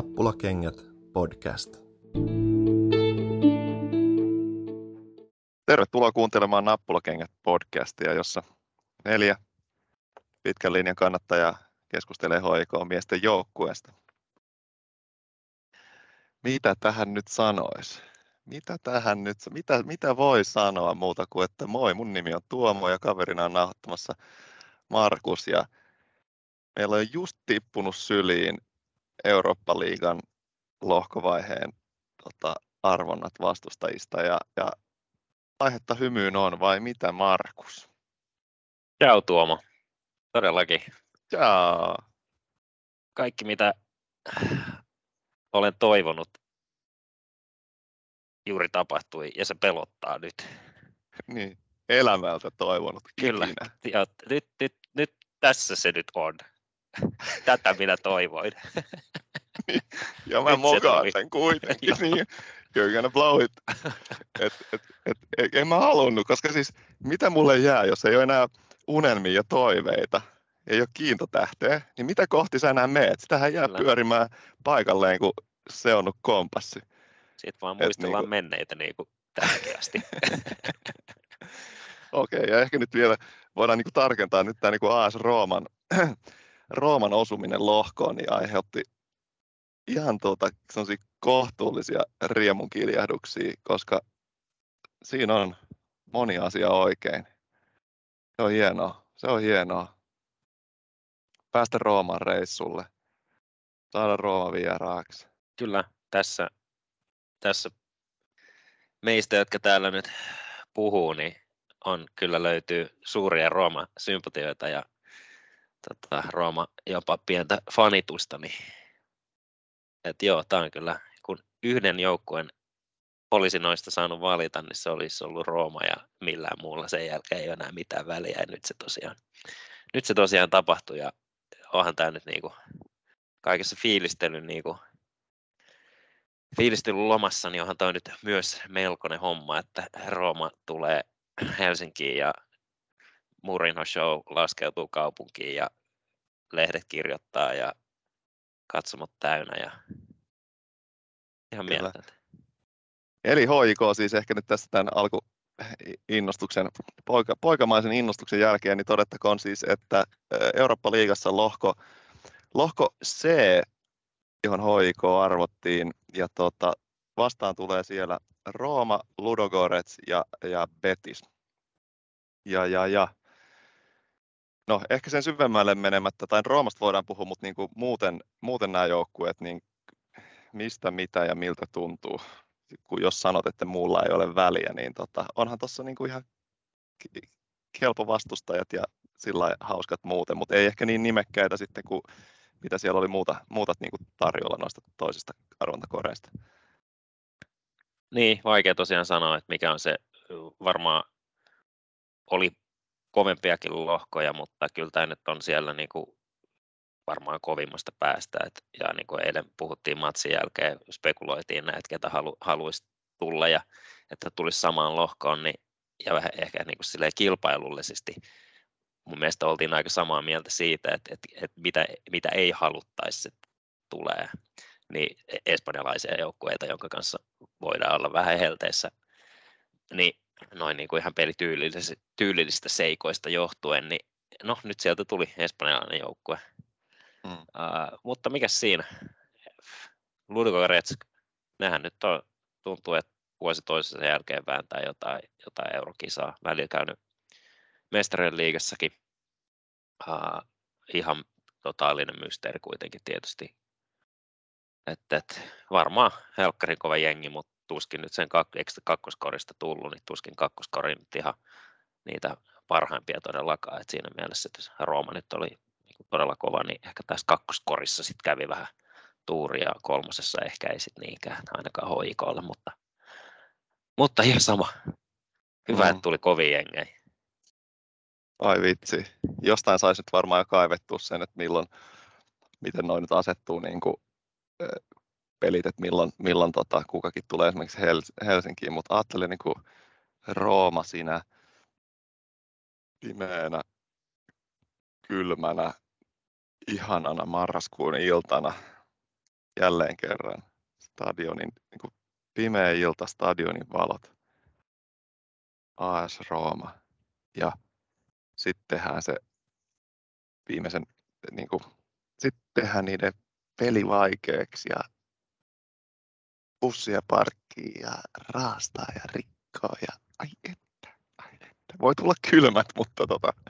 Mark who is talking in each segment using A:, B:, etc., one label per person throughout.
A: Nappulakengät podcast.
B: Tervetuloa kuuntelemaan Nappulakengät podcastia, jossa neljä pitkän linjan kannattajaa keskustelee HIK miesten joukkueesta. Mitä tähän nyt sanoisi? Mitä tähän nyt, mitä, mitä voi sanoa muuta kuin, että moi, mun nimi on Tuomo ja kaverina on nauhoittamassa Markus ja meillä on just tippunut syliin Eurooppa-liigan lohkovaiheen tota, arvonnat vastustajista ja, ja aihetta hymyyn on vai mitä Markus?
C: Ciao Tuomo. Todellakin.
B: Ciao.
C: Kaikki mitä olen toivonut juuri tapahtui ja se pelottaa nyt.
B: Niin, elämältä toivonut.
C: Kyllä, ja nyt, nyt, nyt tässä se nyt on. Tätä minä toivoin.
B: ja mä mokaan sen kuitenkin. niin, you're gonna blow it. Et, et, et, et, en mä halunnut, koska siis mitä mulle jää, jos ei ole enää unelmia ja toiveita, ei ole kiintotähteä, niin mitä kohti sä enää meet? Sitähän jää Kyllä. pyörimään paikalleen, kun se on kompassi.
C: Sitten vaan muistellaan niin kuin... menneitä niin kuin tärkeästi.
B: Okei, okay, ja ehkä nyt vielä voidaan niin kuin tarkentaa, nyt tämä niin AS Rooman, Rooman osuminen lohkoon niin aiheutti ihan tuota, kohtuullisia riemun koska siinä on moni asia oikein. Se on hienoa, se on hienoa. Päästä Rooman reissulle, saada Rooma vieraaksi.
C: Kyllä, tässä, tässä meistä, jotka täällä nyt puhuu, niin on kyllä löytyy suuria Rooma-sympatioita ja tota, Rooma jopa pientä fanitusta, niin et joo, tämä on kyllä, kun yhden joukkueen olisi noista saanut valita, niin se olisi ollut Rooma ja millään muulla sen jälkeen ei ole enää mitään väliä. Ja nyt se tosiaan, nyt se tosiaan tapahtui ja onhan tämä nyt niinku kaikessa fiilistelyn niinku, fiilistelyn lomassa, niin onhan tämä nyt myös melkoinen homma, että Rooma tulee Helsinkiin ja Mourinho Show laskeutuu kaupunkiin ja lehdet kirjoittaa ja katsomot täynnä ja ihan mieltä.
B: Eli HIK siis ehkä nyt tässä tämän alku innostuksen, poika, poikamaisen innostuksen jälkeen, niin todettakoon siis, että Eurooppa-liigassa lohko, lohko C, johon HIK arvottiin, ja tota, vastaan tulee siellä Rooma, Ludogorets ja, ja Betis. Ja, ja, ja. No ehkä sen syvemmälle menemättä, tai Roomasta voidaan puhua, mutta niin kuin muuten, muuten nämä joukkueet, niin mistä, mitä ja miltä tuntuu. Kun jos sanot, että muulla ei ole väliä, niin tota, onhan tuossa niin ihan kelpo vastustajat ja sillä hauskat muuten, mutta ei ehkä niin nimekkäitä sitten kuin mitä siellä oli muuta, muuta niin kuin tarjolla noista toisista arvontakoreista.
C: Niin, vaikea tosiaan sanoa, että mikä on se, varmaan oli kovempiakin lohkoja, mutta kyllä tämä nyt on siellä niin kuin varmaan kovimmasta päästä. Et, ja niin kuin eilen puhuttiin matsin jälkeen, spekuloitiin näitä, ketä halu, haluaisi tulla ja että tulisi samaan lohkoon, niin, ja vähän ehkä niin kuin kilpailullisesti mun mielestä oltiin aika samaa mieltä siitä, että, että, että mitä, mitä ei haluttaisi, että tulee niin e, espanjalaisia joukkueita, jonka kanssa voidaan olla vähän helteessä, niin noin niin kuin ihan pelityylillisistä tyylillisistä seikoista johtuen, niin no nyt sieltä tuli espanjalainen joukkue. Mm. Uh, mutta mikä siinä? Ludogorets, nehän nyt on, tuntuu, että vuosi toisensa jälkeen vääntää jotain, jotain eurokisaa. Välillä käynyt mestarien liigassakin. Uh, ihan totaalinen mysteeri kuitenkin tietysti että, et, varmaan helkkarin kova jengi, mutta tuskin nyt sen kak, kakkoskorista tullut, niin tuskin kakkoskori nyt ihan niitä parhaimpia todellakaan. Et siinä mielessä, että Rooma nyt oli niin todella kova, niin ehkä tässä kakkoskorissa sitten kävi vähän tuuria, kolmosessa ehkä ei sitten niinkään, ainakaan hoikolla, mutta, mutta ihan sama. Hyvä, mm. että tuli kovin jengejä.
B: Ai vitsi. Jostain saisi nyt varmaan jo kaivettua sen, että milloin, miten noin nyt asettuu niin kuin pelit, että milloin, milloin tota, kukakin tulee esimerkiksi Hel- Helsinkiin, mutta ajattelin niin kuin Rooma siinä pimeänä, kylmänä, ihanana marraskuun iltana jälleen kerran. Stadionin, niin kuin pimeä ilta, stadionin valot. AS Rooma. Ja sitten tehdään se viimeisen, niin kuin, sitten tehdään niiden peli vaikeaksi ja bussia parkkiin ja raastaa ja rikkoo ja ai että, ai että. Voi tulla kylmät, mutta tota,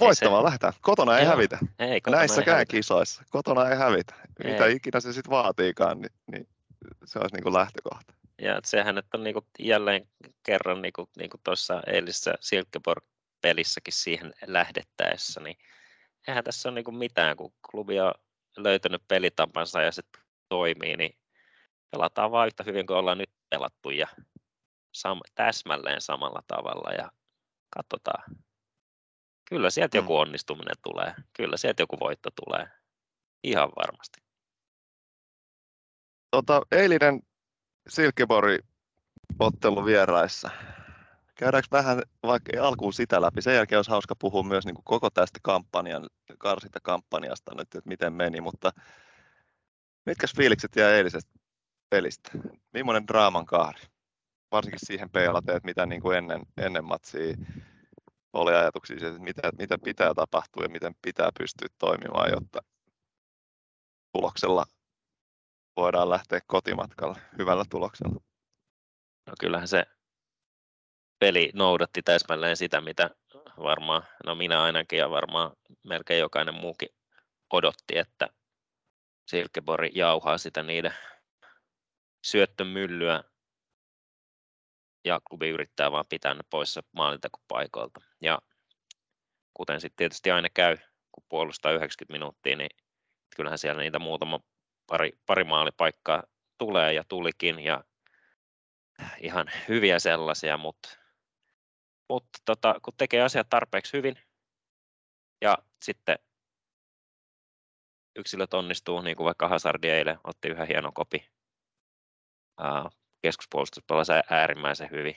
B: voittamaan lähdetään. Kotona ei Joo. hävitä.
C: Ei, kotona
B: Näissäkään
C: ei hävitä.
B: kisoissa. Kotona ei hävitä. Mitä
C: Ei.
B: ikinä se sitten vaatiikaan, niin, niin se olisi niin kuin lähtökohta.
C: Ja sehän nyt on niinku jälleen kerran niinku, niinku tuossa eilisessä Silkeborg-pelissäkin siihen lähdettäessä, niin eihän tässä ole niinku mitään, kun klubi on löytänyt pelitapansa ja se toimii, niin pelataan vaan yhtä hyvin kuin ollaan nyt pelattu ja sam- täsmälleen samalla tavalla ja katsotaan. Kyllä sieltä
B: Mm.
C: joku onnistuminen tulee, kyllä sieltä joku voitto tulee, ihan varmasti.
B: Tota, eilinen Silkeborg ottelu vieraissa. Käydäänkö vähän vaikka alkuun sitä läpi? Sen jälkeen olisi hauska puhua myös niin kuin koko tästä kampanjan, karsinta kampanjasta nyt, että miten meni, mutta mitkä fiilikset jäi eilisestä pelistä? Millainen draaman kaari? Varsinkin siihen peilaten, että mitä niin kuin ennen, ennen matsia oli ajatuksia, että mitä, mitä pitää tapahtua ja miten pitää pystyä toimimaan, jotta tuloksella voidaan lähteä kotimatkalle hyvällä tuloksella.
C: No kyllähän se peli noudatti täsmälleen sitä, mitä varmaan, no minä ainakin ja varmaan melkein jokainen muukin odotti, että Silkeborg jauhaa sitä niiden syöttömyllyä ja klubi yrittää vaan pitää ne poissa maalintakopaikoilta. Ja kuten sitten tietysti aina käy, kun puolustaa 90 minuuttia, niin kyllähän siellä niitä muutama pari, pari maalipaikkaa tulee ja tulikin ja ihan hyviä sellaisia, mutta, mutta tota, kun tekee asiat tarpeeksi hyvin ja sitten yksilöt onnistuu, niin kuin vaikka Hazardi eilen otti yhden hienon kopi. Keskuspuolustus pelasi äärimmäisen hyvin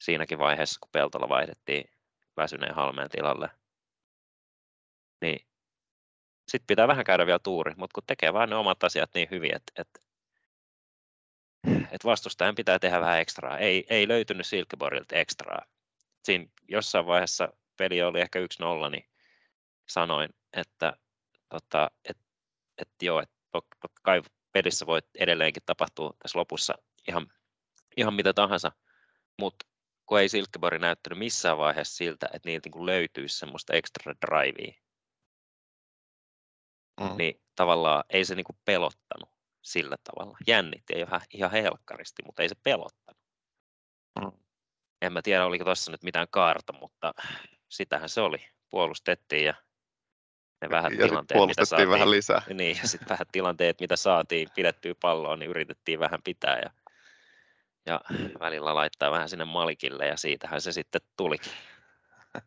C: siinäkin vaiheessa, kun Peltola vaihdettiin väsyneen halmeen tilalle. Niin sitten pitää vähän käydä vielä tuuri, mutta kun tekee vain ne omat asiat niin hyvin, että, että, että vastustajan pitää tehdä vähän ekstraa. Ei, ei löytynyt Silkeborgilta ekstraa. Siinä jossain vaiheessa peli oli ehkä 1-0, niin sanoin, että, tota, että, että joo, että totta kai pelissä voi edelleenkin tapahtua tässä lopussa ihan, ihan mitä tahansa, mutta kun ei Silkeborg näyttänyt missään vaiheessa siltä, että niiltä niin löytyisi semmoista extra drivea,
B: Mm.
C: niin tavallaan ei se niin kuin pelottanut sillä tavalla. Jännitti ihan, ihan helkkaristi, mutta ei se pelottanut.
B: Mm.
C: En mä tiedä, oliko tuossa nyt mitään kaarta, mutta sitähän se oli. Puolustettiin ja ne vähän
B: ja
C: tilanteet, mitä saatiin,
B: vähän lisää.
C: niin, ja sitten vähän tilanteet, mitä saatiin pidettyä palloa, niin yritettiin vähän pitää ja, ja välillä laittaa vähän sinne malikille ja siitähän se sitten tulikin.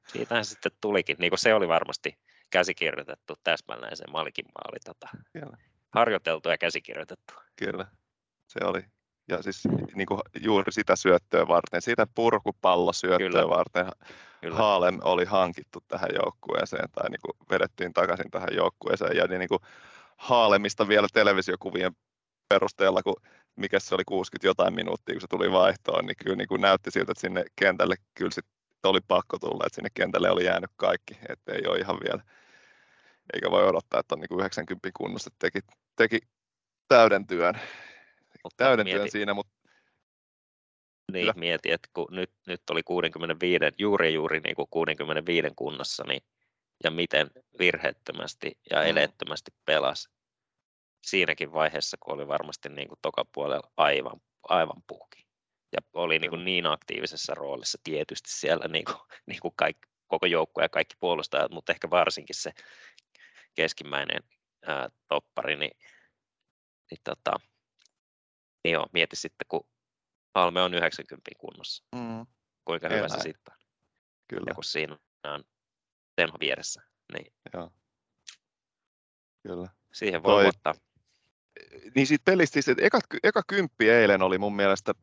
C: Siitähän se sitten tulikin, niin kuin se oli varmasti käsikirjoitettu täsmälleen se malikin maali. Tota, harjoiteltu ja käsikirjoitettu.
B: Kyllä, se oli. Ja siis niin kuin juuri sitä syöttöä varten, sitä purkupallosyöttöä
C: Kyllä.
B: varten
C: Kyllä.
B: Haalem oli hankittu tähän joukkueeseen tai niin kuin vedettiin takaisin tähän joukkueeseen. Ja niin kuin Haalemista vielä televisiokuvien perusteella, kun mikä se oli 60 jotain minuuttia, kun se tuli vaihtoon, niin kyllä niin kuin näytti siltä, että sinne kentälle kyllä sit oli pakko tulla, että sinne kentälle oli jäänyt kaikki, että ei ole ihan vielä, eikä voi odottaa, että on niin kuin 90 kunnossa, että teki, teki täyden työn,
C: Mutta
B: täyden työn
C: mieti,
B: siinä, mutta
C: niin,
B: Kyllä.
C: mieti, että kun nyt, nyt oli 65, juuri juuri niin kuin 65 kunnossa, niin, ja miten virheettömästi ja
B: Mm.
C: eleettömästi pelasi siinäkin vaiheessa, kun oli varmasti niin kuin tokapuolella aivan, aivan puhki. Ja oli niin, kuin niin aktiivisessa roolissa tietysti siellä niin kuin, niin kuin kaikki, koko joukkue ja kaikki puolustajat, mutta ehkä varsinkin se keskimmäinen ää, toppari, niin, niin, tota, niin joo, mieti sitten, kun Halme on 90 kunnossa,
B: mm,
C: kuinka
B: Ei
C: hyvä se sitten on.
B: kyllä,
C: Ja kun siinä on Tenho vieressä, niin
B: joo. kyllä.
C: siihen voi
B: Toi-
C: luottaa.
B: niin siitä pelistä, siis, että eka, eka kymppi eilen oli mun mielestä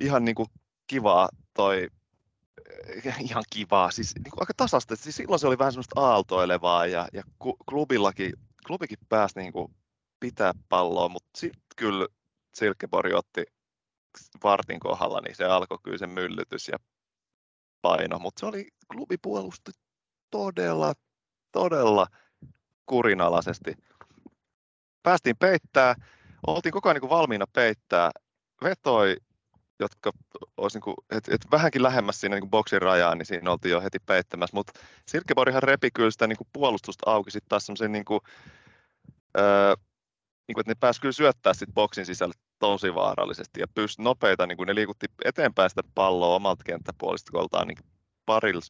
B: ihan niin kuin kivaa toi ihan kivaa, siis niin kuin aika tasasta. Siis silloin se oli vähän semmoista aaltoilevaa ja, ja klubillakin, klubikin pääsi niin kuin pitää palloa, mutta sitten kyllä Silkeborg otti vartin kohdalla, niin se alkoi kyllä se myllytys ja paino, mutta se oli klubipuolusti todella, todella kurinalaisesti. Päästiin peittää, oltiin koko ajan niin valmiina peittää, vetoi, jotka olisi niin kuin, et, et vähänkin lähemmäs siinä niin boksin rajaan, niin siinä oltiin jo heti peittämässä, mutta Silkeborghan repi kyllä sitä niin kuin puolustusta auki sitten taas semmoisen niin kuin, öö, niin kuin, että ne pääsi kyllä syöttää sit boksin sisälle tosi vaarallisesti ja pysty nopeita, niin kuin ne liikutti eteenpäin sitä palloa omalta kenttäpuolista niin parilla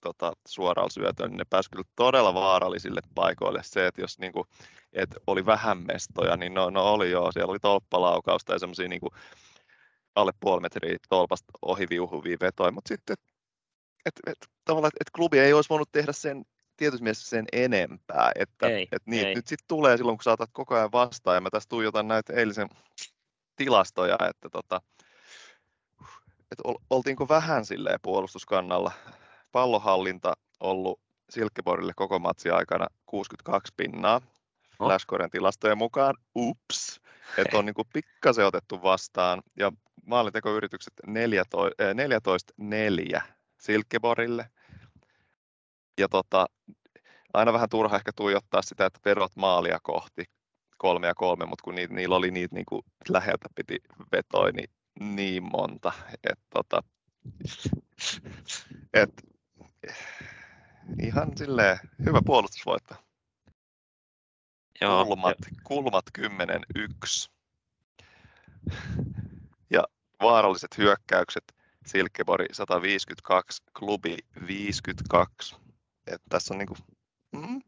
B: tota, suoraan syötöön, niin ne pääsi kyllä todella vaarallisille paikoille. Se, että jos niin kuin, et oli vähän mestoja, niin no, no oli joo, siellä oli tolppalaukausta ja semmoisia niin alle puoli metriä tolpasta ohi viuhuvia vetoja, mutta sitten, et, et, tavallaan, että et klubi ei olisi voinut tehdä sen tietysti mielessä sen enempää, että
C: ei,
B: et niin,
C: ei.
B: nyt sitten tulee silloin, kun saatat koko ajan vastaan, ja mä tässä tuijotan näitä eilisen tilastoja, että tota, et oltiinko vähän silleen puolustuskannalla. Pallohallinta ollut Silkeborille koko matsi aikana 62 pinnaa, oh. Flashcoren tilastojen mukaan, ups, että on niin pikkasen otettu vastaan, ja maalintekoyritykset 14-4 Silkeborille, ja tota, aina vähän turha ehkä tuijottaa sitä, että vedot maalia kohti kolme ja kolme, mutta kun niitä, niillä oli niitä niin kuin läheltä piti vetoi niin, niin monta, että tota, et, ihan silleen hyvä puolustusvoitto.
C: Joo,
B: kulmat, ja... kulmat 10-1. Ja vaaralliset hyökkäykset Silkeborg 152, klubi 52 että tässä on niinku, mm.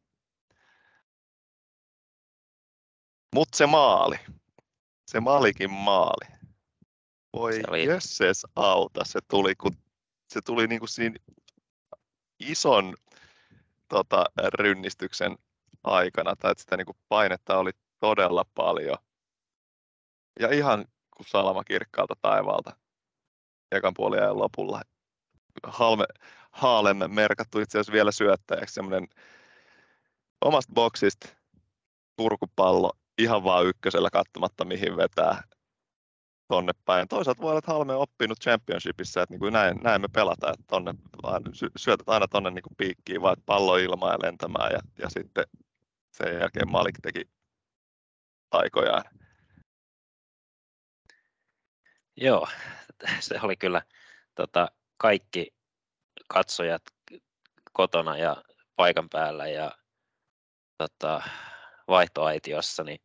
B: Mutta se maali, se maalikin maali. Voi se oli... jösses auta, se tuli, kun se tuli niinku siinä ison tota, rynnistyksen aikana, tai että sitä niinku painetta oli todella paljon. Ja ihan kuin salama kirkkaalta taivaalta ekan puoliajan lopulla. Halme, Haalemme merkattu itse asiassa vielä syöttäjäksi, semmoinen omasta boksista purkupallo ihan vaan ykkösellä katsomatta mihin vetää tonne päin. Toisaalta voi olla, että Halme on oppinut championshipissa, että niin kuin näin, näin me pelataan, että tonne, syötät aina tonne niin kuin piikkiin, vaan pallo ilmaa ja lentämään ja, ja sitten sen jälkeen Malik teki aikojaan.
C: Joo, se oli kyllä tota, kaikki katsojat kotona ja paikan päällä ja tota, vaihtoaitiossa, niin,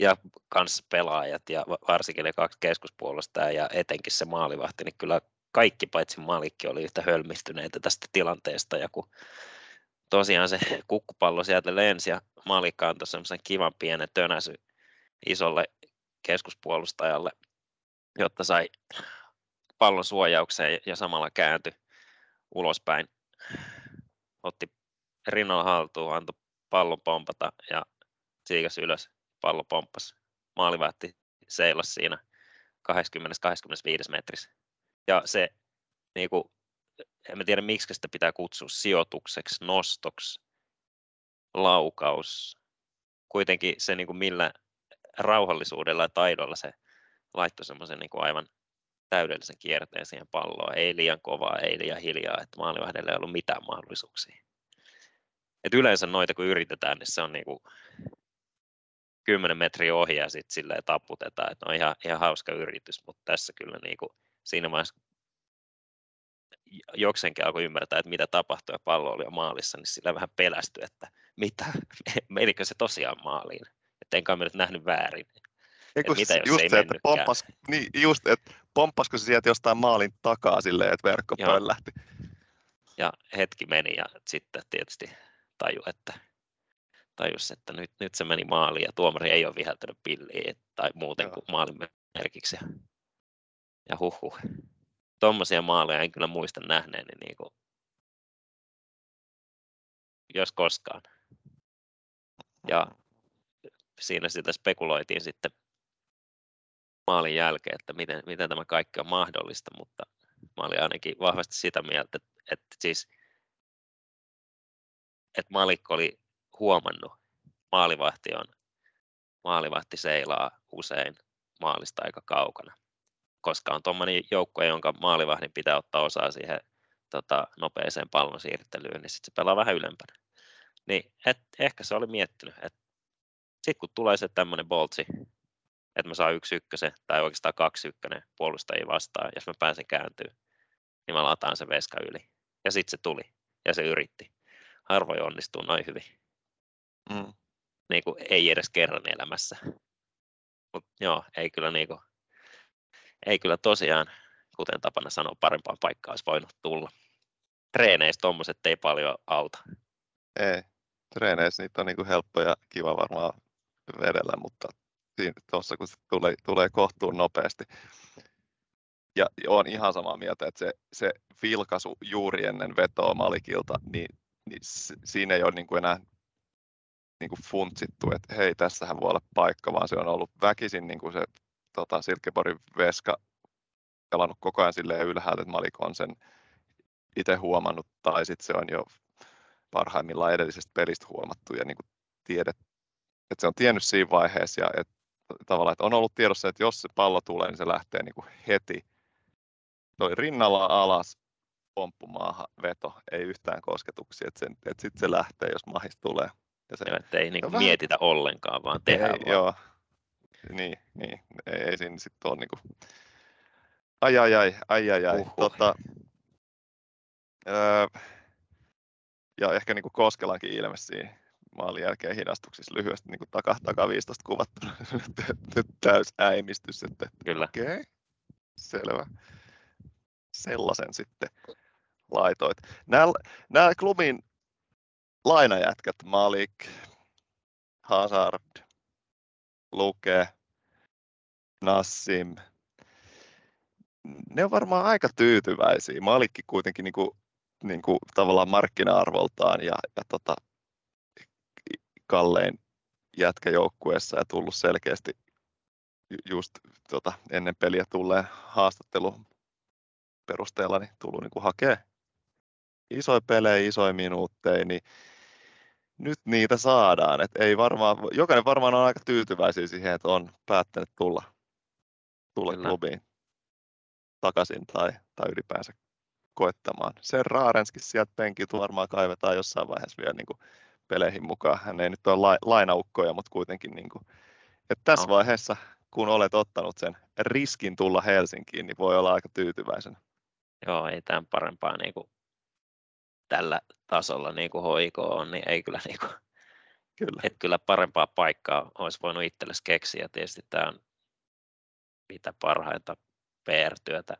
C: ja kanssa pelaajat ja varsinkin ne kaksi keskuspuolusta ja etenkin se maalivahti, niin kyllä kaikki paitsi Malikki oli yhtä hölmistyneitä tästä tilanteesta ja kun tosiaan se kukkupallo sieltä lensi ja Malikka antoi semmoisen kivan pienen tönäsy isolle keskuspuolustajalle, jotta sai pallon suojaukseen ja samalla kääntyi ulospäin, otti rinnon haltuun, antoi pallon pompata ja siikas ylös, pallo pomppasi. Maalivahti seilas siinä 20-25 metrissä. Ja se, niin kuin, en tiedä miksi sitä pitää kutsua sijoitukseksi, nostoksi, laukaus. Kuitenkin se, niin kuin millä rauhallisuudella ja taidolla se laittoi semmoisen niin aivan täydellisen kierteen siihen palloon. Ei liian kovaa, ei liian hiljaa, että maalivahdelle ei ollut mitään mahdollisuuksia. Et yleensä noita kun yritetään, niin se on niinku 10 metriä ohi ja sitten silleen taputetaan, että on ihan, ihan hauska yritys, mutta tässä kyllä niinku, siinä vaiheessa jokseenkin alkoi ymmärtää, että mitä tapahtui ja pallo oli jo maalissa, niin sillä vähän pelästyi, että mitä, menikö se tosiaan maaliin, että enkä nyt nähnyt väärin.
B: Eiku, mitä jos just ei se, että pomppas, niin, just, että pomppasko se sieltä jostain maalin takaa silleen, että verkko Joo. pöllähti.
C: Ja hetki meni ja sitten tietysti taju, että tajus, että nyt, nyt se meni maaliin ja tuomari ei ole viheltänyt pilliä tai muuten Joo. kuin maalin merkiksi. Ja, ja huhhuh. Tuommoisia maaleja en kyllä muista nähneeni niin kuin, jos koskaan. Ja siinä sitä spekuloitiin sitten maalin jälkeen, että miten, miten tämä kaikki on mahdollista, mutta Mä olin ainakin vahvasti sitä mieltä, että, että siis että Malik oli huomannut, maalivahti on, maalivahti seilaa usein maalista aika kaukana, koska on tuommoinen joukko, jonka maalivahdin pitää ottaa osaa siihen tota, nopeeseen pallon siirtelyyn, niin sitten se pelaa vähän ylempänä. Niin et, ehkä se oli miettinyt, että sitten kun tulee se tämmöinen boltsi, että mä saan yksi ykkösen tai oikeastaan kaksi ykkönen puolustajia vastaan, jos mä pääsen kääntyä, niin mä lataan se veska yli. Ja sitten se tuli ja se yritti. Harvoin onnistuu noin hyvin. Mm. Niin kuin ei edes kerran elämässä. Mutta joo, ei kyllä, niin kuin, ei kyllä tosiaan, kuten tapana sanoa, parempaan paikkaan olisi voinut tulla. Treeneissä tuommoiset ei paljon auta.
B: Ei, treeneissä niitä on niin kuin helppo ja kiva varmaan vedellä, mutta tuossa kun se tulee, tulee kohtuun nopeasti. Ja olen ihan samaa mieltä, että se, se vilkaisu juuri ennen vetoa Malikilta, niin, niin siinä ei ole niin kuin enää niin kuin funtsittu, että hei, tässähän voi olla paikka, vaan se on ollut väkisin niin kuin se tota, Silkeborgin veska pelannut koko ajan silleen ylhäältä, että Malik on sen itse huomannut, tai sitten se on jo parhaimmillaan edellisestä pelistä huomattu ja niin kuin tiedet, että se on tiennyt siinä vaiheessa ja että tavallaan, että on ollut tiedossa, että jos se pallo tulee, niin se lähtee niin kuin heti toi rinnalla alas, pomppumaahan, veto, ei yhtään kosketuksia, että, sen, että sitten se lähtee, jos mahis tulee.
C: Ja se, joo, että ei niin kuin mietitä vähän... ollenkaan, vaan tehdään ei,
B: vaan. Joo, niin, niin, ei, ei siinä sitten ole niin kuin, ai ai ai, ai ai. Ai, tota, öö, ja ehkä niin kuin Koskelankin ilme siinä maalin jälkeen hidastuksissa lyhyesti niin kuin taka, taka 15 kuvattu. Nyt täys äimistys, että
C: Kyllä.
B: okei, okay, selvä. Sellaisen sitten laitoit. Nämä, nämä klubin lainajätkät, Malik, Hazard, Luke, Nassim, ne on varmaan aika tyytyväisiä. Malikki kuitenkin niin kuin, niin kuin tavallaan markkina-arvoltaan ja, ja tota, kallein jätkä joukkueessa ja tullut selkeästi just tota, ennen peliä tulleen haastattelun perusteella niin tullut niin hakee isoja pelejä, isoja minuutteja, niin nyt niitä saadaan. Et ei varmaan, jokainen varmaan on aika tyytyväisiä siihen, että on päättänyt tulla, tulla klubiin takaisin tai, tai ylipäänsä koettamaan. Sen Raarenskin sieltä penkiltä varmaan kaivetaan jossain vaiheessa vielä niin kuin peleihin mukaan. Hän ei nyt ole la, lainaukkoja, mutta kuitenkin niin kuin, että tässä no. vaiheessa, kun olet ottanut sen riskin tulla Helsinkiin, niin voi olla aika tyytyväisen.
C: Joo, ei tämän parempaa niin kuin tällä tasolla niin kuin hoiko on, niin ei kyllä, niin kuin, kyllä. Et kyllä parempaa paikkaa olisi voinut itsellesi keksiä. Tietysti tämä on mitä parhainta PR-työtä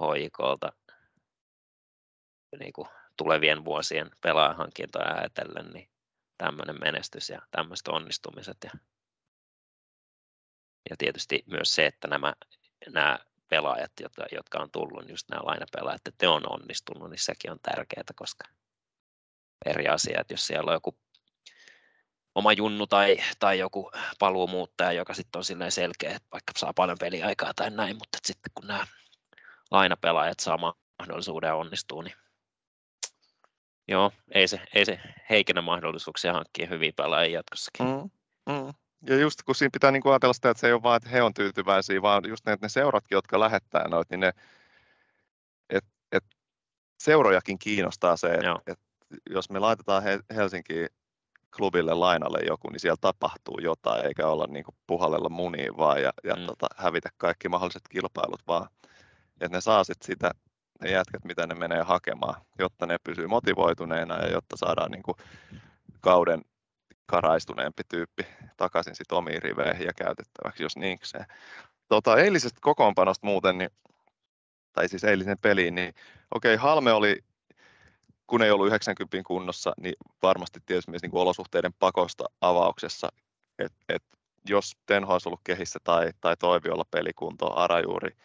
C: hoikolta niin kuin tulevien vuosien pelaajahankintoja ajatellen, niin tämmöinen menestys ja tämmöiset onnistumiset. Ja, ja tietysti myös se, että nämä, nämä pelaajat, jotka, jotka on tullut, just nämä lainapelaajat, että ne on onnistunut, niin sekin on tärkeää, koska eri asia, että jos siellä on joku oma junnu tai, tai joku paluumuuttaja, joka sitten on silleen selkeä, että vaikka saa paljon peliaikaa tai näin, mutta sitten kun nämä lainapelaajat saa mahdollisuuden ja onnistuu, niin joo, ei se, ei se heikennä mahdollisuuksia hankkia hyviä pelaajia jatkossakin. Mm,
B: mm. Ja just kun siinä pitää niin kuin ajatella sitä, että se ei ole vain, että he on tyytyväisiä, vaan just ne, että ne seuratkin, jotka lähettää noita, niin ne, et, et seurojakin kiinnostaa se, että et, jos me laitetaan Helsinkiin klubille lainalle joku, niin siellä tapahtuu jotain, eikä olla niin kuin puhallella muniin vaan ja, ja mm. tota, hävitä kaikki mahdolliset kilpailut, vaan että ne saa sit sitä ne jätkät, mitä ne menee hakemaan, jotta ne pysyy motivoituneena ja jotta saadaan niin kuin kauden karaistuneempi tyyppi takaisin sit omiin riveihin ja käytettäväksi, jos niikseen. Tota, eilisestä kokoonpanosta muuten, niin, tai siis eilisen peliin, niin okei, okay, Halme oli, kun ei ollut 90 kunnossa, niin varmasti tietysti myös niin olosuhteiden pakosta avauksessa, että et, jos Tenho olisi ollut kehissä tai, tai Toiviolla pelikunto, Arajuuri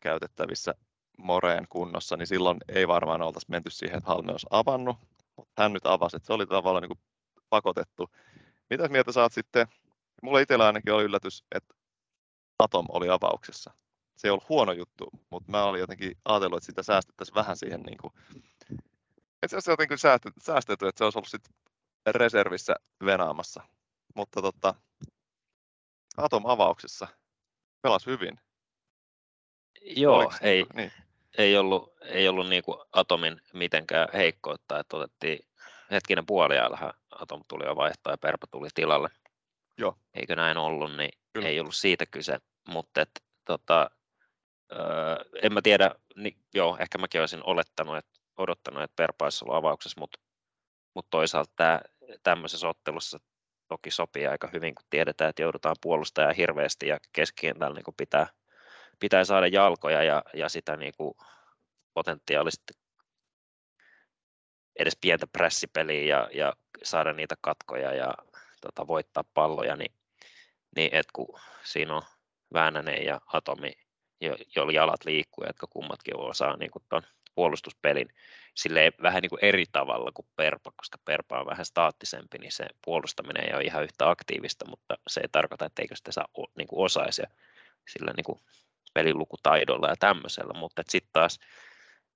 B: käytettävissä Moreen kunnossa, niin silloin ei varmaan oltaisi menty siihen, että Halme olisi avannut, mutta hän nyt avasi, että se oli tavallaan niin kuin pakotettu. Mitäs mieltä saat sitten, mulla itsellä ainakin oli yllätys, että Atom oli avauksessa. se ei ollut huono juttu, mutta mä olin jotenkin ajatellut, että sitä säästettäisiin vähän siihen niin kuin, että se jotenkin säästetty, että se olisi ollut sit reservissä venaamassa. Mutta tota, Atom avauksessa pelasi hyvin.
C: Joo, Oliko ei, niin? ei ollut, ei ollut niin kuin Atomin mitenkään heikkoutta, että otettiin hetkinen puoliajalla Atom tuli jo vaihtaa ja Perpa tuli tilalle.
B: Joo.
C: Eikö näin ollut, niin Kyllä. ei ollut siitä kyse, mutta et, tota, öö, en mä tiedä, niin, joo, ehkä mäkin olisin olettanut, että, odottanut, että Perpa olisi ollut avauksessa, mutta, mutta toisaalta tämä, tämmöisessä ottelussa toki sopii aika hyvin, kun tiedetään, että joudutaan puolustamaan hirveästi ja keskikentällä niin pitää, pitää saada jalkoja ja, ja sitä niin kuin potentiaalisesti edes pientä pressipeliä ja, ja saada niitä katkoja ja tota, voittaa palloja, niin, niin et kun siinä on Väänänen ja Atomi, jo, jo jalat liikkuu, jotka kummatkin osaa niin kuin ton puolustuspelin silleen vähän niin kuin eri tavalla kuin Perpa, koska Perpa on vähän staattisempi, niin se puolustaminen ei ole ihan yhtä aktiivista, mutta se ei tarkoita, etteikö sitä saa niin kuin osaisi sillä niin kuin pelilukutaidolla ja tämmöisellä, mutta sitten taas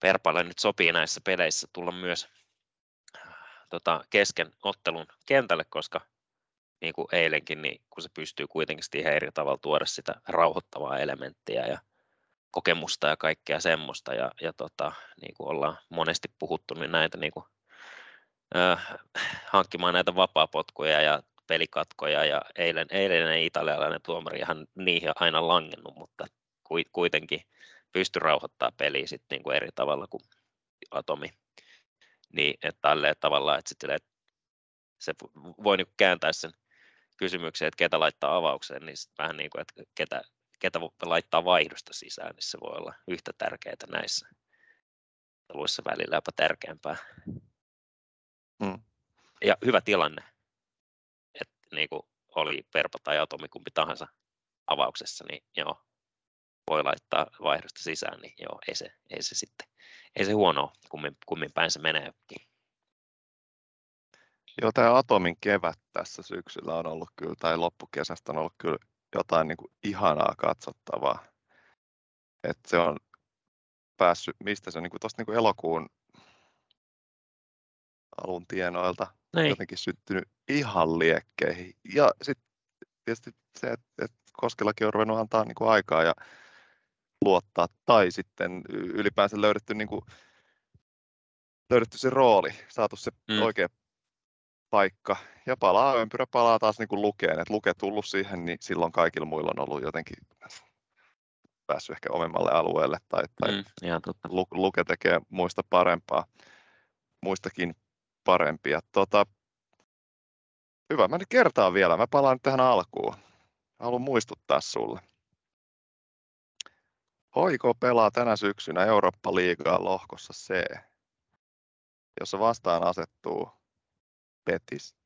C: Perpalle nyt sopii näissä peleissä tulla myös tota, kesken ottelun kentälle, koska niin kuin eilenkin, niin kun se pystyy kuitenkin ihan eri tavalla tuoda sitä rauhoittavaa elementtiä ja kokemusta ja kaikkea semmoista. Ja, ja tota, niin kuin ollaan monesti puhuttu, niin näitä niin kuin, äh, hankkimaan näitä vapaapotkuja ja pelikatkoja ja eilen, eilen italialainen tuomari ihan niihin aina langennut, mutta kuitenkin pysty rauhoittamaan peliä sit niin kuin eri tavalla kuin Atomi. Niin, että tälleen tavalla, että, sit, että se voi niin kääntää sen kysymyksen, että ketä laittaa avaukseen, niin vähän niin kuin, että ketä, ketä laittaa vaihdosta sisään, niin se voi olla yhtä tärkeää näissä luissa välillä jopa tärkeämpää. Mm. Ja hyvä tilanne, että niin kuin oli Perpa tai Atomi kumpi tahansa avauksessa, niin joo, voi laittaa vaihdosta sisään, niin joo, ei se, ei se sitten, ei se huono, kummin, kummin päin se menee.
B: Joo, tämä Atomin kevät tässä syksyllä on ollut kyllä, tai loppukesästä on ollut kyllä jotain niin kuin ihanaa katsottavaa. Et se on päässyt, mistä se niin kuin tuosta niin kuin elokuun alun tienoilta Nein. jotenkin syttynyt ihan liekkeihin. Ja sitten tietysti se, että, että Koskellakin on ruvennut antaa niin kuin aikaa ja luottaa, tai sitten ylipäänsä löydetty, niin kuin, löydetty se rooli, saatu se mm. oikea paikka ja palaa, ympyrä palaa taas niin kuin lukeen. Et luke tullut siihen, niin silloin kaikilla muilla on ollut jotenkin päässyt ehkä omemmalle alueelle tai, tai mm, ihan totta. luke tekee muista parempaa, muistakin parempia. Tota, hyvä, mä nyt kertaan vielä. Mä palaan nyt tähän alkuun. Haluan muistuttaa sulle. Hoiko pelaa tänä syksynä Eurooppa-liigaa lohkossa C, jossa vastaan asettuu Betis,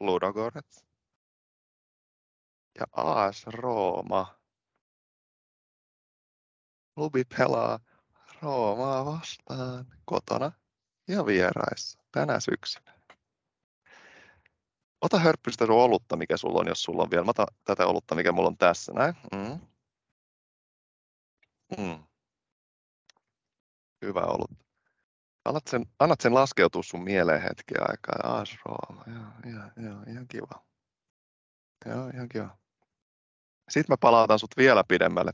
B: Ludogorets ja AS Rooma. Klubi pelaa Roomaa vastaan kotona ja vieraissa tänä syksynä. Ota hörppystä sun olutta, mikä sulla on, jos sulla on vielä. Mä otan tätä olutta, mikä mulla on tässä. Näin. Mm. Mm. Hyvä olut. Annat sen, annat sen laskeutua sun mieleen hetki aikaa. Aas Rooma, joo, joo, joo, ihan kiva. Joo, ihan kiva. Sitten mä palautan sut vielä pidemmälle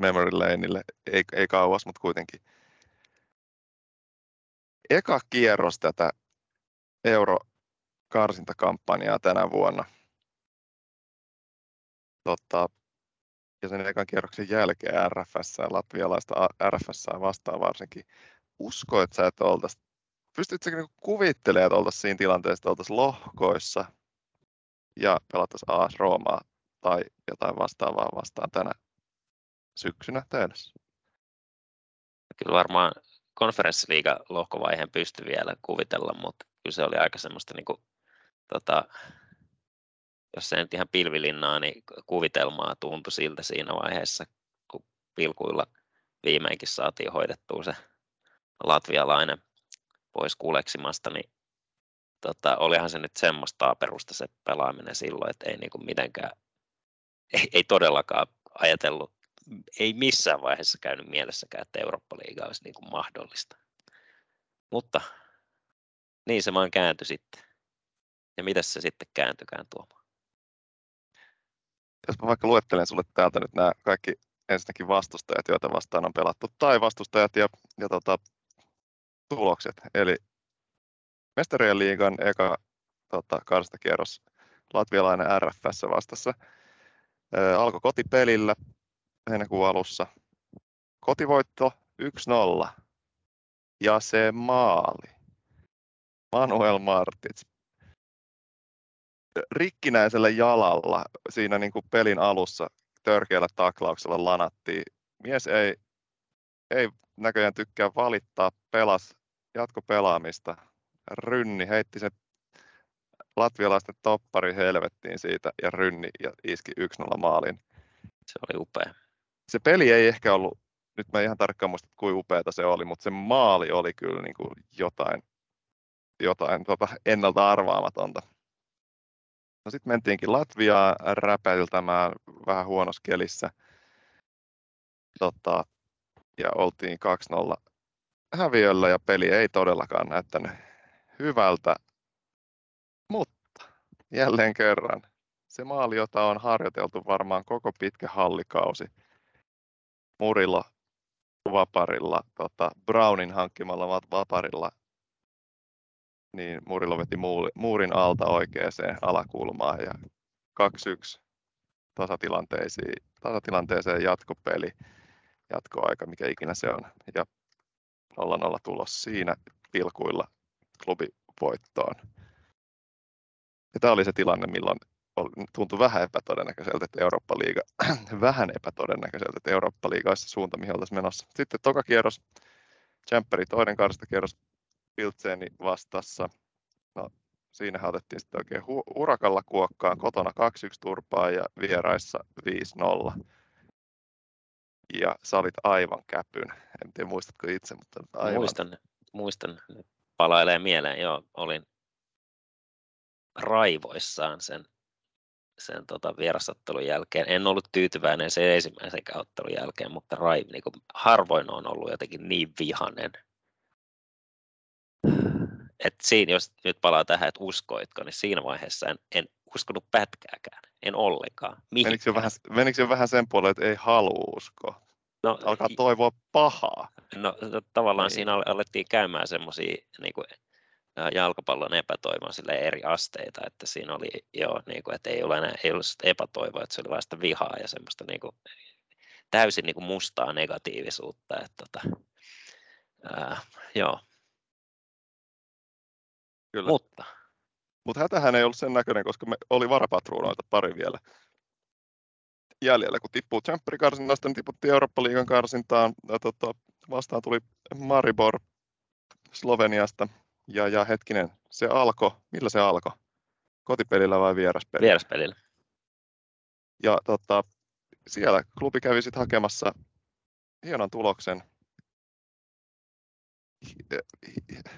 B: memory laneille. Ei, ei kauas, mutta kuitenkin. Eka kierros tätä euro karsintakampanjaa tänä vuonna. Totta, ja sen ekan kierroksen jälkeen RFS ja latvialaista RFS vastaan varsinkin. Usko, että sä et oltaisi, pystytkö niinku kuvittelemaan, että oltaisiin siinä tilanteessa, että oltaisiin lohkoissa ja pelattaisiin AS Roomaa tai jotain vastaavaa vastaan tänä syksynä tehdessä?
C: Kyllä varmaan konferenssiliiga lohkovaiheen pystyi vielä kuvitella, mutta kyllä se oli aika semmoista niin tota, jos se nyt ihan pilvilinnaa, niin kuvitelmaa tuntui siltä siinä vaiheessa, kun pilkuilla viimeinkin saatiin hoidettua se latvialainen pois kuleksimasta, niin tota, olihan se nyt semmoista perusta se pelaaminen silloin, että ei niinku mitenkään, ei, ei todellakaan ajatellut ei missään vaiheessa käynyt mielessäkään, että Eurooppa-liiga olisi niin kuin mahdollista. Mutta niin se vaan kääntyi sitten. Ja mitä se sitten kääntykään tuomaan?
B: Jos mä vaikka luettelen sulle täältä nyt nämä kaikki ensinnäkin vastustajat, joita vastaan on pelattu, tai vastustajat ja, ja tota, tulokset. Eli Mestarien liigan eka tota, karstakierros latvialainen RFS vastassa. Ää, alkoi kotipelillä heinäkuun alussa. Kotivoitto 1-0 ja se maali. Manuel Martins rikkinäisellä jalalla siinä niin kuin pelin alussa törkeällä taklauksella lanattiin. Mies ei, ei näköjään tykkää valittaa, pelas pelaamista. Rynni heitti sen latvialaisten toppari helvettiin siitä ja rynni ja iski 1-0 maalin.
C: Se oli upea.
B: Se peli ei ehkä ollut, nyt mä ihan tarkkaan muista, kuinka upeata se oli, mutta se maali oli kyllä niin kuin jotain, jotain tota ennalta arvaamatonta. No sitten mentiinkin Latviaa räpäiltämään vähän huonossa kelissä. Tota, ja oltiin 2-0 häviöllä ja peli ei todellakaan näyttänyt hyvältä. Mutta jälleen kerran se maali, jota on harjoiteltu varmaan koko pitkä hallikausi Murilla vaparilla, tota, Brownin hankkimalla vaparilla niin Murilo veti muurin alta oikeaan alakulmaan ja 2-1 tasatilanteeseen, tasatilanteeseen jatkopeli, jatkoaika, mikä ikinä se on. Ja 0-0 tulos siinä pilkuilla klubivoittoon. Ja tämä oli se tilanne, milloin tuntui vähän epätodennäköiseltä, että Eurooppa-liiga, vähän epätodennäköiseltä, että Eurooppa-liiga olisi suunta, mihin oltaisiin menossa. Sitten toka kierros, Champeri toinen karstakierros, Piltseeni vastassa. No, siinähän otettiin sitten oikein hu- urakalla kuokkaan, kotona 2-1 turpaa ja vieraissa 5-0. Ja sä olit aivan käpyn. En tiedä muistatko itse, mutta aivan.
C: Muistan, muistan. Palailee mieleen, joo, olin raivoissaan sen, sen tota vierasottelun jälkeen. En ollut tyytyväinen sen ensimmäisen ottelun jälkeen, mutta rai, niin kuin harvoin on ollut jotenkin niin vihanen et siinä, jos nyt palaa tähän, että uskoitko, niin siinä vaiheessa en, en uskonut pätkääkään, en ollenkaan.
B: Menikö jo, vähän, menikö jo vähän sen puolelle, että ei halua uskoa? No, Alkaa toivoa pahaa.
C: No tavallaan niin. siinä alettiin käymään semmoisia niin kuin, jalkapallon epätoivon sille eri asteita, että siinä oli jo, niin kuin, että ei ole enää ei ollut epätoivoa, että se oli vasta vihaa ja semmoista niin kuin, täysin niin kuin mustaa negatiivisuutta. Että, tota, ää, joo,
B: Kyllä. Mutta. Mutta hätähän ei ollut sen näköinen, koska me oli varapatruunoita pari vielä jäljellä. Kun tippuu Champions-karsinnasta, niin tiputtiin Eurooppa-liigan karsintaan. Ja, tota, vastaan tuli Maribor Sloveniasta. Ja, ja hetkinen, se alkoi. Millä se alkoi? Kotipelillä vai vieraspelillä?
C: Vieraspelillä.
B: Ja tota, siellä klubi kävi sitten hakemassa hienon tuloksen.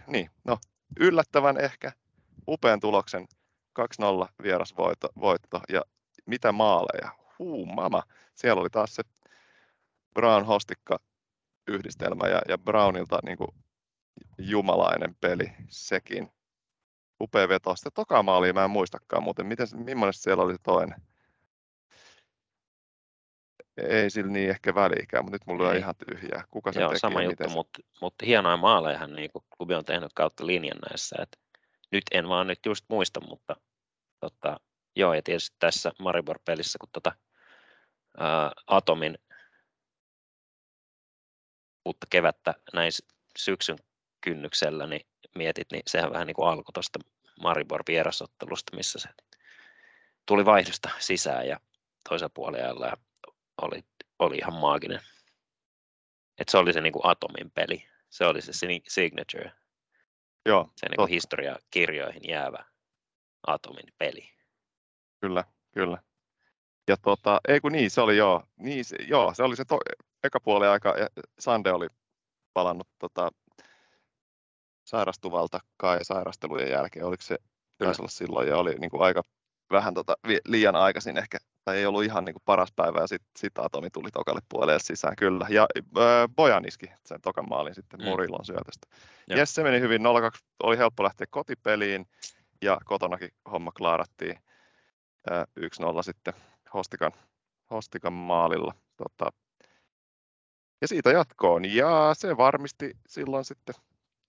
B: Niin, no yllättävän ehkä upean tuloksen 2-0 vierasvoitto voitto, ja mitä maaleja, huu mama, siellä oli taas se Brown Hostikka yhdistelmä ja, ja Brownilta niin kuin jumalainen peli sekin. Upea veto. Sitten toka maali mä en muistakaan muuten. Miten, millainen siellä oli toinen? Ei sillä niin ehkä väliikään, mutta nyt mulla on ihan tyhjää. Kuka sen
C: Joo,
B: teki
C: sama juttu, mutta, mutta hienoja maaleja niin kuin klubi on tehnyt kautta linjan näissä. Että nyt en vaan nyt just muista, mutta tota, joo, ja tietysti tässä Maribor-pelissä, kun tota, ää, Atomin uutta kevättä näin syksyn kynnyksellä niin mietit, niin sehän vähän niin kuin alkoi tuosta Maribor vierasottelusta, missä se tuli vaihdosta sisään ja toisella puolella ja oli, oli ihan maaginen. Et se oli se niin kuin Atomin peli. Se oli se signature.
B: Joo,
C: se niin kuin historiakirjoihin jäävä Atomin peli.
B: Kyllä, kyllä. Ja tota, ei kun niin, se oli joo, niin, se, joo, se oli se to, eka puoli aika, ja Sande oli palannut tota, sairastuvalta kai sairastelujen jälkeen, oliko se, taisi olla silloin, ja oli niin kuin aika vähän tota, liian aikaisin ehkä tai ei ollut ihan niin kuin paras päivä ja sitten sit Atomi tuli tokalle puolelle sisään, kyllä. Ja äh, Bojan iski sen tokan maalin sitten mm. Murillon syötöstä. Joo. Jes, se meni hyvin, 0-2 oli helppo lähteä kotipeliin ja kotonakin homma klaarattiin äh, 1-0 sitten Hostikan, Hostikan maalilla. Tota, ja siitä jatkoon, ja se varmisti silloin sitten,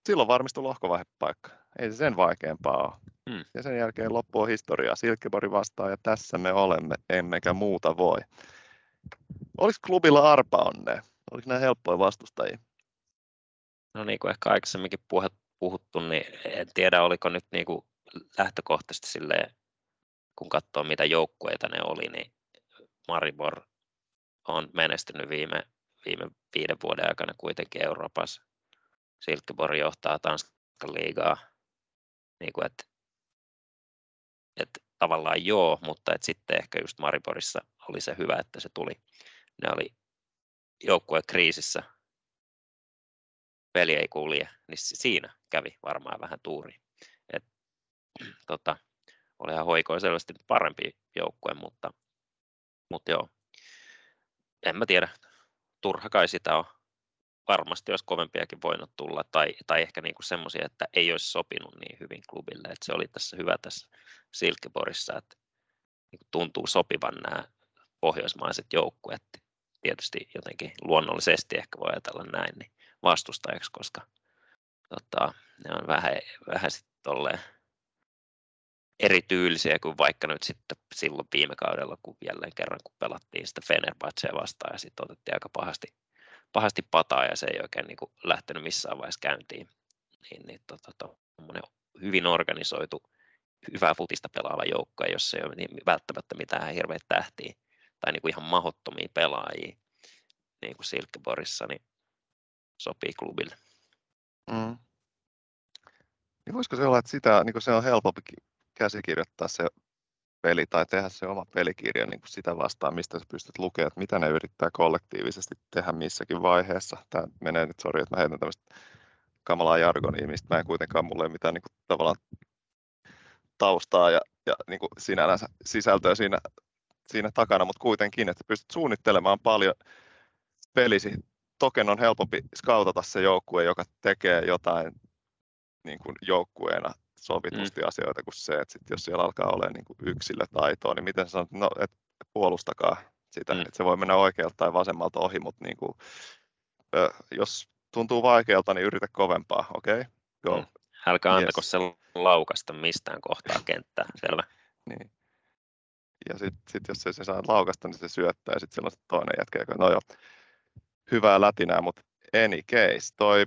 B: silloin varmistui lohkovaihepaikka. Ei se sen vaikeampaa ole. Hmm. Ja sen jälkeen loppu on historiaa. Silkeborg vastaa ja tässä me olemme, emmekä muuta voi. Oliko klubilla arpa onne? Oliko nämä helppoja vastustajia?
C: No niin kuin ehkä aikaisemminkin puhuttu, niin en tiedä oliko nyt niin kuin lähtökohtaisesti silleen, kun katsoo mitä joukkueita ne oli, niin Maribor on menestynyt viime, viime viiden vuoden aikana kuitenkin Euroopassa. Silkeborg johtaa Tanskan liigaa. Niin kuin, että että tavallaan joo, mutta että sitten ehkä just Mariborissa oli se hyvä, että se tuli. Ne oli joukkue kriisissä, peli ei kulje, niin siinä kävi varmaan vähän tuuri. Et, tota, ihan hoikoin selvästi parempi joukkue, mutta, mutta joo, en mä tiedä, turha kai sitä on varmasti olisi kovempiakin voinut tulla, tai, tai ehkä niin kuin semmoisia, että ei olisi sopinut niin hyvin klubille. Että se oli tässä hyvä tässä Silkeborissa, että niin kuin tuntuu sopivan nämä pohjoismaiset joukkueet. Tietysti jotenkin luonnollisesti ehkä voi ajatella näin niin vastustajaksi, koska tota, ne on vähän, vähän sitten erityylisiä kuin vaikka nyt sitten silloin viime kaudella, kun jälleen kerran kun pelattiin sitä Fenerbahcea vastaan ja sitten otettiin aika pahasti pahasti pataa ja se ei oikein niin kuin lähtenyt missään vaiheessa käyntiin. Niin, niin tota, to, hyvin organisoitu, hyvää futista pelaava joukko, jos ei ole niin välttämättä mitään hirveitä tähtiä tai niin kuin ihan mahottomia pelaajia, niin kuin Silkeborissa, niin sopii klubille. Mm.
B: Niin voisiko se olla, että sitä, niin se on helpompi käsikirjoittaa se peli tai tehdä se oma pelikirja niin kuin sitä vastaan, mistä sä pystyt lukemaan, että mitä ne yrittää kollektiivisesti tehdä missäkin vaiheessa. Tämä menee nyt, sori, että mä heitän tämmöistä kamalaa jargonia, mistä mä en kuitenkaan, mulle mitään niin kuin, tavallaan taustaa ja, ja niin kuin sinällänsä sisältöä siinä, siinä takana, mutta kuitenkin, että pystyt suunnittelemaan paljon pelisi. Token on helpompi skautata se joukkue, joka tekee jotain niin kuin joukkueena sovitusti mm. asioita kuin se, että sit jos siellä alkaa olla niin kuin yksilötaitoa, niin miten sanot, no, että puolustakaa sitä, mm. että se voi mennä oikealta tai vasemmalta ohi, mutta niin kuin, ö, jos tuntuu vaikealta, niin yritä kovempaa, okei, okay? go. Mm.
C: Älkää yes. antako se laukasta mistään kohtaa kenttää, selvä.
B: niin. Ja sitten sit jos se, se saa laukasta, niin se syöttää ja sitten siellä on se toinen jätkä, joka, no joo, hyvää lätinää, mutta any case, toi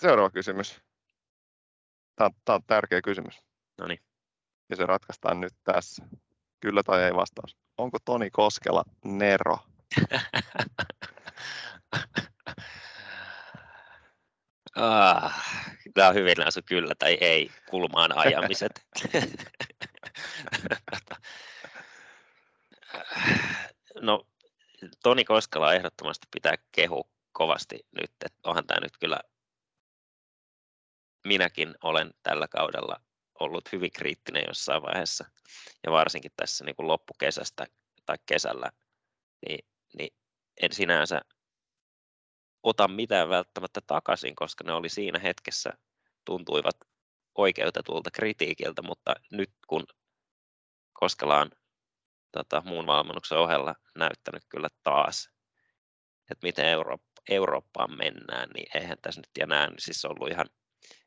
B: seuraava kysymys. Tämä on, tämä on tärkeä kysymys.
C: No niin.
B: Ja se ratkaistaan nyt tässä. Kyllä tai ei vastaus. Onko Toni Koskela Nero?
C: ah, tämä on hyvin asu kyllä tai ei kulmaan ajamiset. no, Toni Koskela ehdottomasti pitää kehu kovasti nyt, että onhan tämä nyt kyllä minäkin olen tällä kaudella ollut hyvin kriittinen jossain vaiheessa, ja varsinkin tässä niin kuin loppukesästä tai kesällä, niin, niin en sinänsä ota mitään välttämättä takaisin, koska ne oli siinä hetkessä tuntuivat oikeutetulta kritiikiltä, mutta nyt kun Koskela on tota, muun valmennuksen ohella näyttänyt kyllä taas, että miten Eurooppa, Eurooppaan mennään, niin eihän tässä nyt näin siis ollut ihan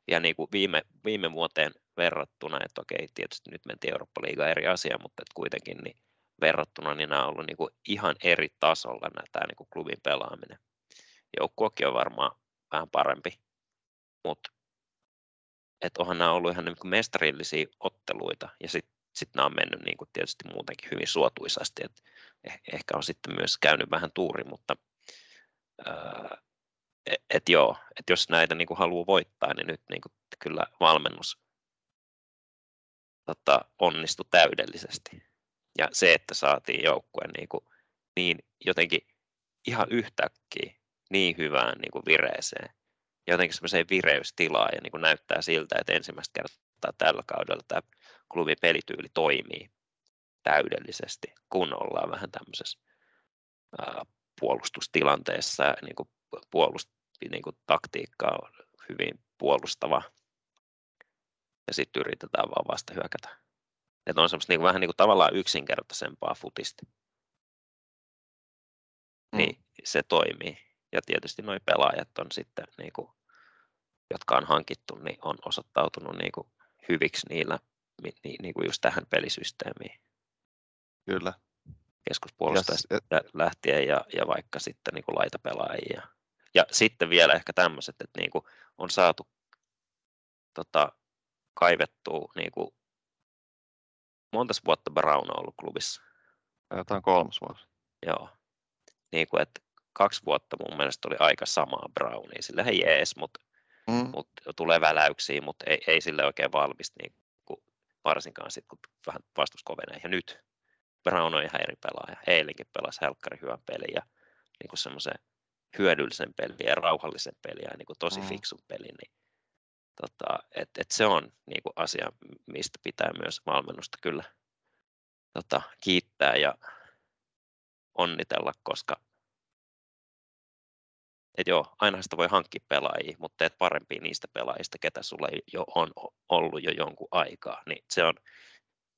C: ja niin kuin viime, viime vuoteen verrattuna, että okei, tietysti nyt mentiin Eurooppa-liiga eri asia, mutta että kuitenkin niin verrattuna niin nämä on ollut niin kuin ihan eri tasolla nämä, tämä niin kuin klubin pelaaminen. Joukkuokin on varmaan vähän parempi, mutta että onhan nämä ollut ihan niin kuin mestarillisia otteluita ja sitten sit nämä on mennyt niin kuin tietysti muutenkin hyvin suotuisasti, että eh, ehkä on sitten myös käynyt vähän tuuri, mutta et, et joo, että jos näitä niin kuin haluaa voittaa, niin nyt niin kuin kyllä valmennus tota, onnistui täydellisesti. Ja se, että saatiin joukkueen niin, niin jotenkin ihan yhtäkkiä niin hyvään niin kuin vireeseen, jotenkin semmoiseen vireystilaan, ja niin kuin näyttää siltä, että ensimmäistä kertaa tällä kaudella tämä klubin pelityyli toimii. täydellisesti, kun ollaan vähän tämmöisessä ää, puolustustilanteessa niin kuin puolust, niin kuin taktiikka on hyvin puolustava ja sitten yritetään vaan vasta hyökätä. Että on semmoista niin kuin, vähän niin kuin tavallaan yksinkertaisempaa futista. Mm. Niin se toimii. Ja tietysti nuo pelaajat on sitten, niin kuin, jotka on hankittu, niin on osoittautunut niin kuin, hyviksi niillä niin, niin kuin just tähän pelisysteemiin.
B: Kyllä.
C: Keskuspuolustajasta yes. lähtien ja, ja vaikka sitten niin kuin laitapelaajia. Ja sitten vielä ehkä tämmöiset, että niin kuin on saatu tota, kaivettua niin kuin, monta vuotta Brown on ollut klubissa?
B: Jotain kolmas vuosi.
C: Joo. Niin kuin, että kaksi vuotta mun mielestä oli aika samaa Brownia. Sillä he jees, mutta mm. mut tulee väläyksiä, mutta ei, ei sille oikein valmis, niin kuin, varsinkaan sitten, kun vähän vastus kovenee. Ja nyt Brown on ihan eri pelaaja. Eilenkin pelasi helkkari hyvän pelin ja niin kuin semmoisen hyödyllisen pelin ja rauhallisen pelin ja niin kuin tosi mm. fiksun pelin. Niin, tota, et, et se on niin kuin asia, mistä pitää myös valmennusta kyllä tota, kiittää ja onnitella, koska et joo, aina sitä voi hankkia pelaajia, mutta teet parempia niistä pelaajista, ketä sulla jo on ollut jo jonkun aikaa, niin se on,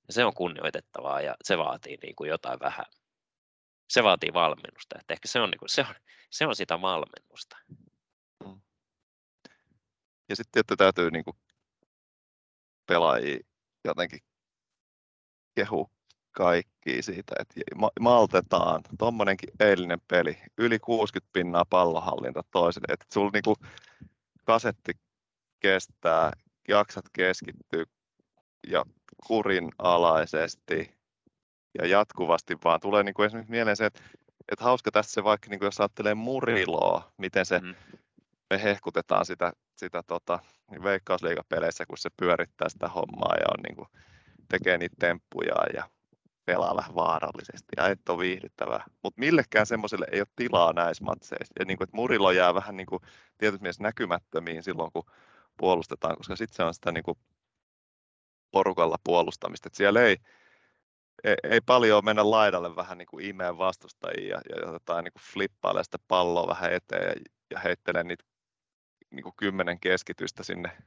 C: se on kunnioitettavaa ja se vaatii niin kuin jotain vähän, se vaatii valmennusta, että ehkä se on, niin kuin, se on, se on sitä valmennusta. Mm.
B: Ja sitten että täytyy niin kuin pelaajia jotenkin kehu kaikki siitä, että maltetaan. Tuommoinenkin eilinen peli, yli 60 pinnaa pallohallinta toiselle, että sulla niinku kasetti kestää, jaksat keskittyä ja kurinalaisesti ja jatkuvasti vaan tulee niinku esimerkiksi mieleen se, että, että hauska tässä se vaikka niinku jos ajattelee Muriloa, miten se mm. me hehkutetaan sitä, sitä tota, veikkausliigapeleissä, kun se pyörittää sitä hommaa ja on niinku, tekee niitä temppuja ja pelaa vähän vaarallisesti ja et ole viihdyttävää. Mutta millekään semmoiselle ei ole tilaa näissä matseissa. Ja niin kuin, että Murilo jää vähän niin kuin, tietysti mielessä näkymättömiin silloin, kun puolustetaan, koska sitten se on sitä niin kuin porukalla puolustamista. Et siellä ei, ei, ei paljon mennä laidalle vähän niin kuin imeen vastustajia ja, ja jotain niin kuin flippaile sitä palloa vähän eteen ja, ja heittelee niitä niin kuin kymmenen keskitystä sinne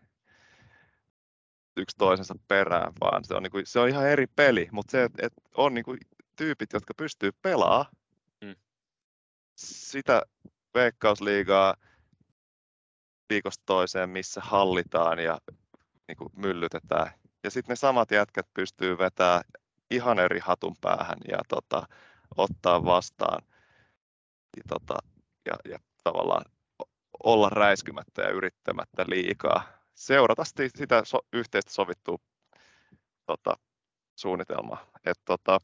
B: yksi toisensa perään, vaan se on, niin kuin, se on ihan eri peli, mutta se, että et on niin kuin tyypit, jotka pystyy pelaamaan mm. sitä veikkausliigaa viikosta toiseen, missä hallitaan ja niin kuin myllytetään. Ja sitten ne samat jätkät pystyy vetämään ihan eri hatun päähän ja tota, ottaa vastaan ja, tota, ja, ja tavallaan olla räiskymättä ja yrittämättä liikaa seurata sitä so, yhteistä sovittua tota, suunnitelmaa. Et, tota,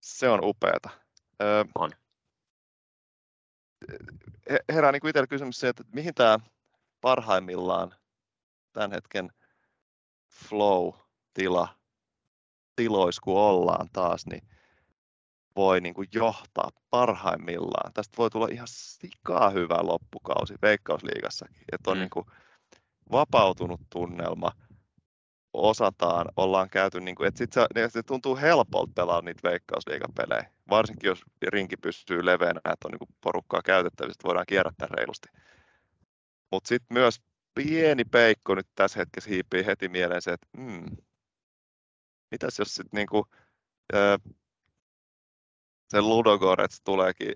B: se on upeata. Öö,
C: on.
B: Herää niin itsellä kysymys se, että mihin tämä parhaimmillaan tämän hetken flow-tila, tilois kun ollaan taas, niin voi niin kuin johtaa parhaimmillaan. Tästä voi tulla ihan sikaa hyvä loppukausi Veikkausliigassakin. Että on mm. niin kuin, vapautunut tunnelma, osataan, ollaan käyty, niin kuin, että sit se, niin se tuntuu helpolta pelaa niitä veikkausliigapelejä, varsinkin jos rinki pystyy leveänä, että on niin kuin porukkaa käytettävissä, voidaan kierrättää reilusti. Mutta sitten myös pieni peikko nyt tässä hetkessä hiipii heti mieleen se, että mm, mitäs jos sitten niin kuin, se Ludogorets tuleekin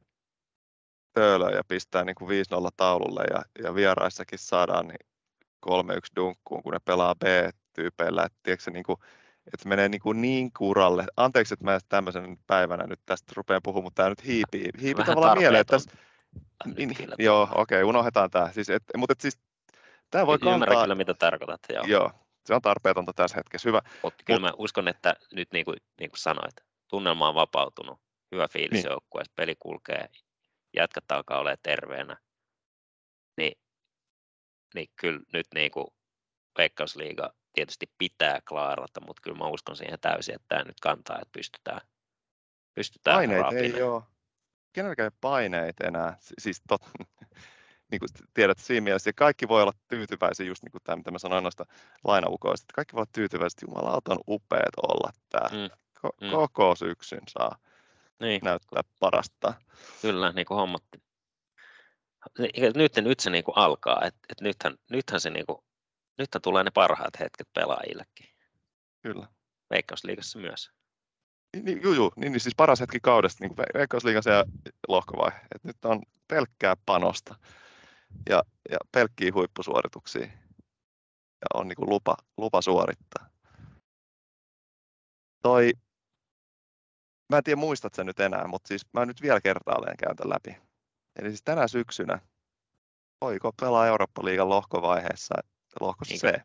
B: töölöön ja pistää niin kuin 5-0 taululle ja, ja vieraissakin saadaan niin 3-1 dunkkuun, kun ne pelaa B-tyypeillä. Että, tiedätkö, niin kuin, että menee niin, kuin niin kuralle. Anteeksi, että mä tämmöisen päivänä nyt tästä rupean puhumaan, mutta tämä nyt hiipii, hiipii tavallaan mieleen. Että tässä, niin, joo, okei, okay, unohdetaan tämä. Siis, et, mutta et, siis, tämä voi
C: kantaa... Ymmärrän kyllä, mitä tarkoitat. Joo.
B: joo, se on tarpeetonta tässä hetkessä. Hyvä.
C: Mutta kyllä Mut, mä uskon, että nyt niin kuin, niin kuin sanoit, tunnelma on vapautunut, hyvä fiilis niin. joukkueessa, peli kulkee, jätkät alkaa olemaan terveenä, niin niin kyllä nyt niin kuin Veikkausliiga tietysti pitää klaarata, mutta kyllä mä uskon siihen täysin, että tämä nyt kantaa, että pystytään, pystytään
B: Paineet ei ole. Kenelläkään paineet enää. Siis tot, niin kuin tiedät siinä mielessä, kaikki voi olla tyytyväisiä, just niin kuin tämä, mitä mä sanoin noista lainaukoista, että kaikki voi olla tyytyväisiä, että jumalauta on upeat olla täällä. Mm. Ko- mm. Koko syksyn saa
C: niin.
B: näyttää parasta.
C: Kyllä, niin kuin hommattiin. Nyt, nyt se niin kuin alkaa, että et nythän, nythän, se niin kuin, nythän tulee ne parhaat hetket pelaajillekin.
B: Kyllä.
C: Veikkausliigassa myös.
B: Niin, juu, juu, niin, niin siis paras hetki kaudesta, niin Veikkausliigan se lohkovaihe. Et nyt on pelkkää panosta ja, ja pelkkiä huippusuorituksia ja on niin kuin lupa, lupa suorittaa. Toi, mä en tiedä muistat sen nyt enää, mutta siis mä nyt vielä kertaalleen käyn tämän läpi. Eli siis tänä syksynä Oiko pelaa Eurooppa-liigan lohkovaiheessa, lohkossa C.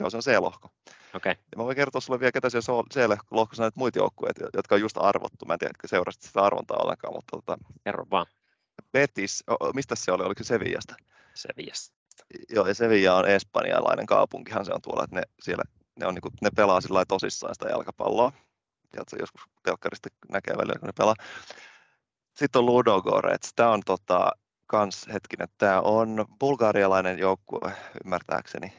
B: Joo, se on C-lohko.
C: Okay.
B: Ja mä voin kertoa sulle vielä, ketä siellä C-lohkossa näitä muita joukkueita, jotka on just arvottu. Mä en tiedä, seurasit sitä arvontaa ollenkaan, mutta tota,
C: Kerro vaan.
B: Betis, mistä se oli? Oliko se Sevillasta?
C: Sevillasta.
B: Joo, ja Sevilla on espanjalainen kaupunkihan se on tuolla, että ne, siellä, ne, on, niin kuin, ne pelaa sillä tosissaan sitä jalkapalloa. Ja se joskus telkkarista näkee välillä, kun ne pelaa. Sitten on Ludogorets. Tämä on tota, kans hetkinen, tämä on bulgarialainen joukkue, ymmärtääkseni.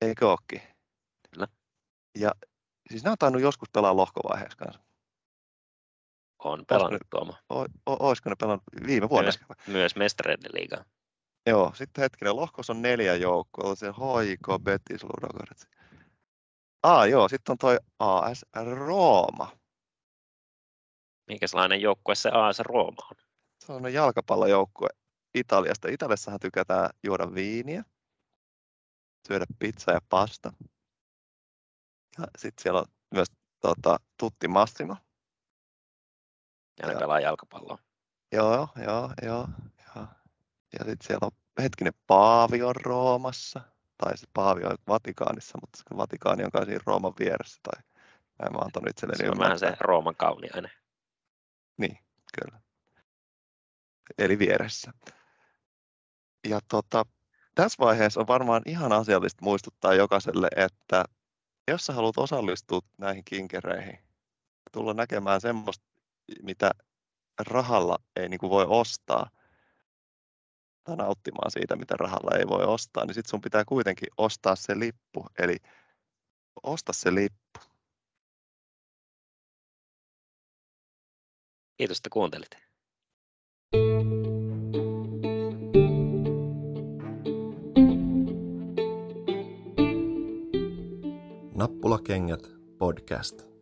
B: Eikö ookin?
C: Kyllä.
B: Ja siis nämä on tainnut joskus pelaa lohkovaiheessa kanssa.
C: On pelannut Tuomo.
B: Olisiko ne pelannut viime vuonna?
C: Myös, myös mestareiden liigaa.
B: Joo, sitten hetkinen, lohkossa on neljä joukkoa, se Hoiko, Betis, Ludogorets. Ah joo, sitten on toi AS Rooma.
C: Minkälainen joukkue se AS Rooma on?
B: Se on jalkapallojoukkue Italiasta. Italiassahan tykätään juoda viiniä, syödä pizza ja pasta. Ja sitten siellä on myös tota, Tutti Massimo.
C: Ja ne ja, pelaa jalkapalloa.
B: Joo, joo, joo. joo. Ja sitten siellä on hetkinen Paavi on Roomassa. Tai se Paavi on Vatikaanissa, mutta Vatikaani on kai siinä Rooman vieressä. Tai näin mä antanut itselleni
C: Se on vähän se Rooman kauniainen.
B: Niin, kyllä. Eli vieressä. Ja tota, tässä vaiheessa on varmaan ihan asiallista muistuttaa jokaiselle, että jos sä haluat osallistua näihin kinkereihin, tulla näkemään semmoista, mitä rahalla ei niin kuin voi ostaa, tai nauttimaan siitä, mitä rahalla ei voi ostaa, niin sitten sun pitää kuitenkin ostaa se lippu. Eli osta se lippu.
C: Kiitos, että kuuntelit.
A: Nappulakengät podcast.